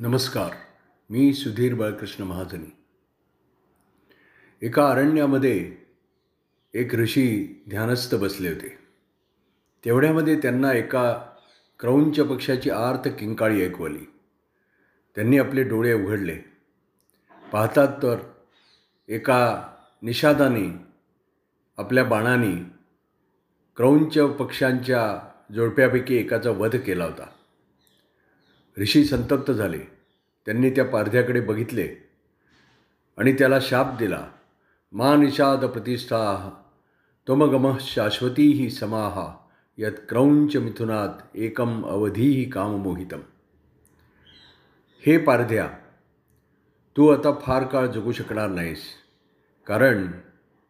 नमस्कार मी सुधीर बाळकृष्ण महाजनी. एका अरण्यामध्ये एक ऋषी ध्यानस्थ बसले होते. तेवढ्यामध्ये त्यांना एका क्रौंच पक्षाची आर्त किंकाळी ऐकवली. त्यांनी आपले डोळे उघडले. पाहतात तर एका निषादाने आपल्या बाणाने क्रौंच पक्षांच्या जोडप्यापैकी एकाचा वध केला होता. ऋषी संतप्त झाले. त्यांनी त्या पारध्याकडे बघितले आणि त्याला शाप दिला. मा निषाद प्रतिष्ठा त्वमगम शाश्वती ही समाहा यत क्रौंच मिथुनात एकम अवधीही काममोहितम. हे पारध्या तू आता फार काळ जगू शकणार नाहीस कारण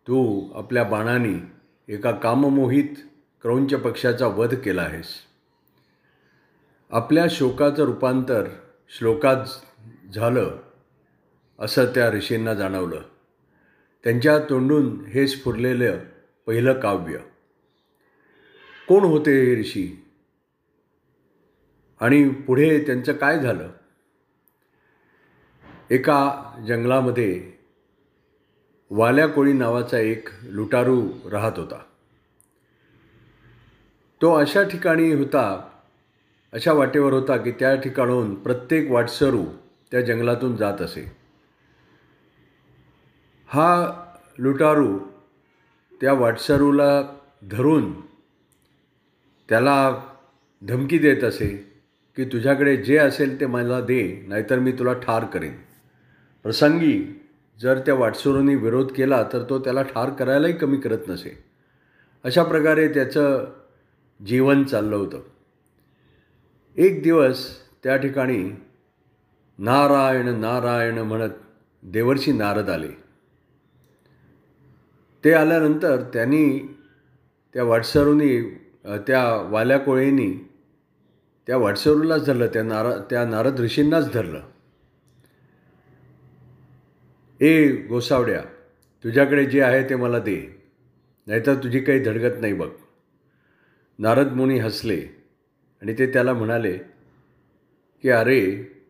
तू आपल्या बाणाने एका काममोहित क्रौंच पक्षाचा वध केला आहेस. आपल्या शोकाचं रूपांतर श्लोकात झालं असं त्या ऋषींना जाणवलं. त्यांच्या तोंडून हे स्फुरलेलं पहिलं काव्य. कोण होते हे ऋषी? आणि पुढे त्यांचं काय झालं? एका जंगलामध्ये वाल्या कोळी नावाचा एक लुटारू राहत होता. तो अशा ठिकाणी होता अशा वाटेवर होता की त्या ठिकाणून प्रत्येक वाटसरू त्या जंगलातून जात असे. हा लुटारू त्या वाटसरूला धरून त्याला धमकी देत असे की तुझ्याकडे जे असेल ते मला दे नाहीतर मी तुला ठार करेन. प्रसंगी जर त्या वाटसरूंनी विरोध केला तर तो त्याला ठार करायलाही कमी करत नसे. अशा प्रकारे त्याचं जीवन चाललं होतं. एक दिवस त्या ठिकाणी नारायण नारायण म्हणत देवर्षी नारद आले. ते आल्यानंतर त्यांनी त्या वाटसरूनी त्या वाल्या कोळीनी त्या वाटसरूलाच धरलं त्या नारा त्या नारद ऋषींनाच धरलं. ए गोसावड्या तुझ्याकडे जे आहे ते मला दे नाहीतर तुझी काही धडगत नाही बघ. नारद मुनी हसले. आणि ते त्याला म्हणाले की अरे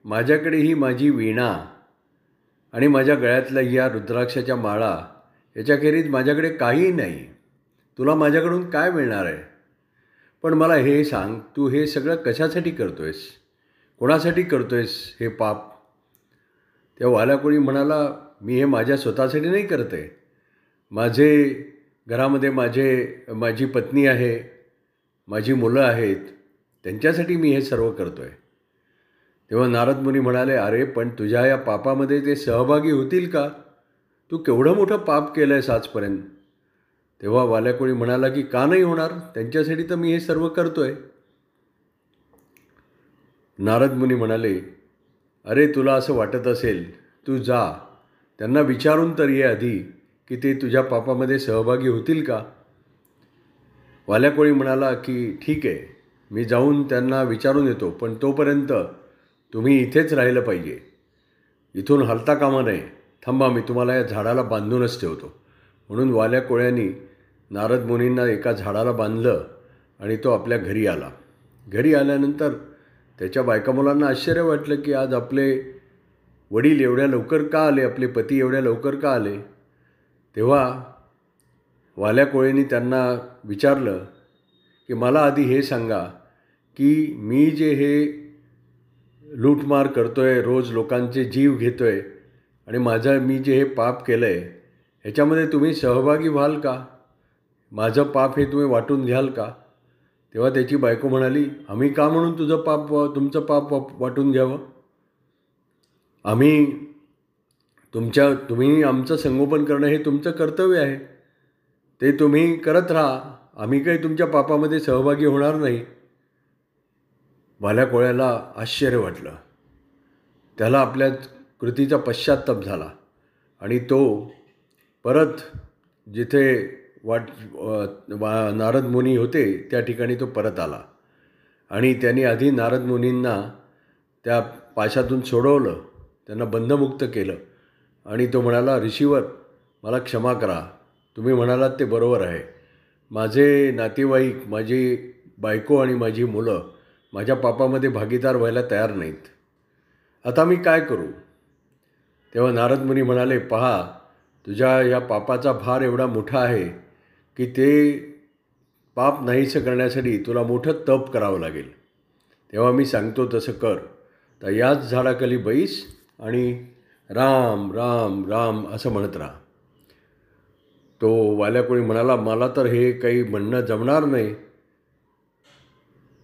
माझ्याकडे ही माझी वीणा आणि माझ्या गळ्यातल्या या रुद्राक्षाच्या माळा याच्याखेरीज माझ्याकडे काहीही नाही. तुला माझ्याकडून काय मिळणार आहे? पण मला हे सांग तू हे सगळं कशासाठी करतो आहेस कोणासाठी करतो आहेस हे पाप? त्या वाल्याकोळी म्हणाला मी हे माझ्या स्वतःसाठी नाही करत आहे. माझे घरामध्ये माझे माझी पत्नी आहे माझी मुलं आहेत त्यांच्यासाठी मी हे सर्व करतो आहे तेव्हा नारद मुनी म्हणाले अरे पण तुझ्या या पापामध्ये ते सहभागी होतील का? तू केवढं मोठं पाप केलं आहेस आजपर्यंत. तेव्हा वाल्याकोळी म्हणाला की का नाही होणार? त्यांच्यासाठी तर मी हे सर्व करतो आहे नारद मुनी म्हणाले अरे तुला असं वाटत असेल तू जा. त्यांना विचारून तर ये आधी की ते तुझ्या पापामध्ये सहभागी होतील का? वाल्याकोळी म्हणाला की ठीक आहे. मी जाऊन त्यांना विचारून येतो पण तोपर्यंत तुम्ही इथेच राहिलं पाहिजे. इथून हलता कामा नये. थांबा मी तुम्हाला या झाडाला बांधूनच ठेवतो. म्हणून वाल्या कोळ्यांनी नारद मुनींना एका झाडाला बांधलं आणि तो आपल्या घरी आला. घरी आल्यानंतर त्याच्या बायका मुलांना आश्चर्य वाटलं की आज आपले वडील एवढ्या लवकर का आले? आपले पती एवढ्या लवकर का आले? तेव्हा वाल्या कोळींनी त्यांना विचारलं की मला आधी हे सांगा की मी जे हे लूटमार करतो आहे रोज लोकांचे जीव घेतो आहे आणि माझं मी जे हे पाप केलं आहे ह्याच्यामध्ये तुम्ही सहभागी व्हाल का? माझं पाप हे तुम्ही वाटून घ्याल का? तेव्हा त्याची बायको म्हणाली आम्ही का म्हणून तुझं पाप तुमचं पाप वाटून घ्यावं? आम्ही तुमच्या तुम्ही आमचं संगोपन करणं हे तुमचं कर्तव्य आहे. ते तुम्ही करत राहा. आम्ही काही तुमच्या पापामध्ये सहभागी होणार नाही. भाल्या कोळ्याला आश्चर्य वाटलं. त्याला आपल्या कृतीचा पश्चात्ताप झाला आणि तो परत जिथे वाट वा नारद मुनी होते त्या ठिकाणी तो परत आला. आणि त्यांनी आधी नारद मुनींना त्या पाशातून सोडवलं. त्यांना बंधमुक्त केलं. आणि तो म्हणाला ऋषीवर मला क्षमा करा. तुम्ही म्हणालात ते बरोबर आहे. माझे नातेवाईक माझी बायको आणि माझी मुलं माझ्या पापामध्ये भागीदार व्हायला तयार नाहीत. आता मी काय करू? तेव्हा नारद मुनी म्हणाले पहा तुझ्या या पापाचा भार एवढा मोठा आहे की ते पाप नाहीसं करण्यासाठी तुला मोठं तप करावं लागेल. तेव्हा मी सांगतो तसं कर. तर याच झाडाखाली बैस आणि राम राम राम असं म्हणत राहा. तो वाल्या कोणी म्हणाला मला तर हे काही म्हणणं जमणार नाही.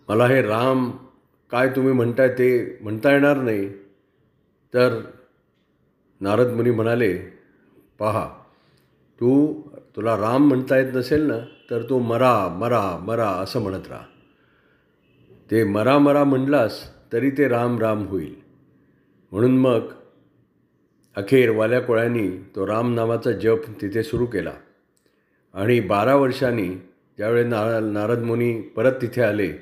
मला हे राम काय तुम्ही म्हणताय ते म्हणता येणार नाही. तर नारद मुनी म्हणाले पहा तू तुला राम म्हणता येत नसेल ना तर तू मरा मरा मरा असं म्हणत राहा. ते मरा मरा म्हणलास तरी ते राम राम होईल. म्हणून मग अखेर वाल्या कोळ्यांनी तो राम नावाचा जप तिथे सुरू केला. आणि बारा वर्षांनी ज्यावेळी नार नारद मुनी परत तिथे आले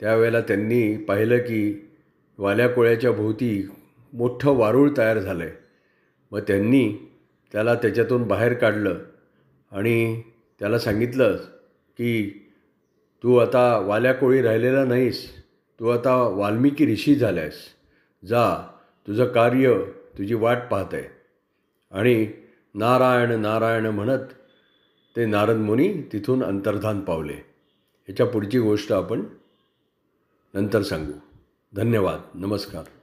त्यावेळेला त्यांनी पाहिलं की वाल्या कोळ्याच्या भोवती मोठं वारूळ तयार झालं आहे मग त्यांनी त्याला त्याच्यातून बाहेर काढलं आणि त्याला सांगितलं की तू आता वाल्या कोळी राहिलेला नाहीस तू आता वाल्मिकी ऋषी झाल्यास. जा तुझं कार्य तुझी वाट पाहत आहे आणि नारायण नारायण म्हणत ते नारद मुनी तिथून अंतर्धान पावले. ह्याच्या पुढची गोष्ट आपण नंतर सांगू. धन्यवाद. नमस्कार.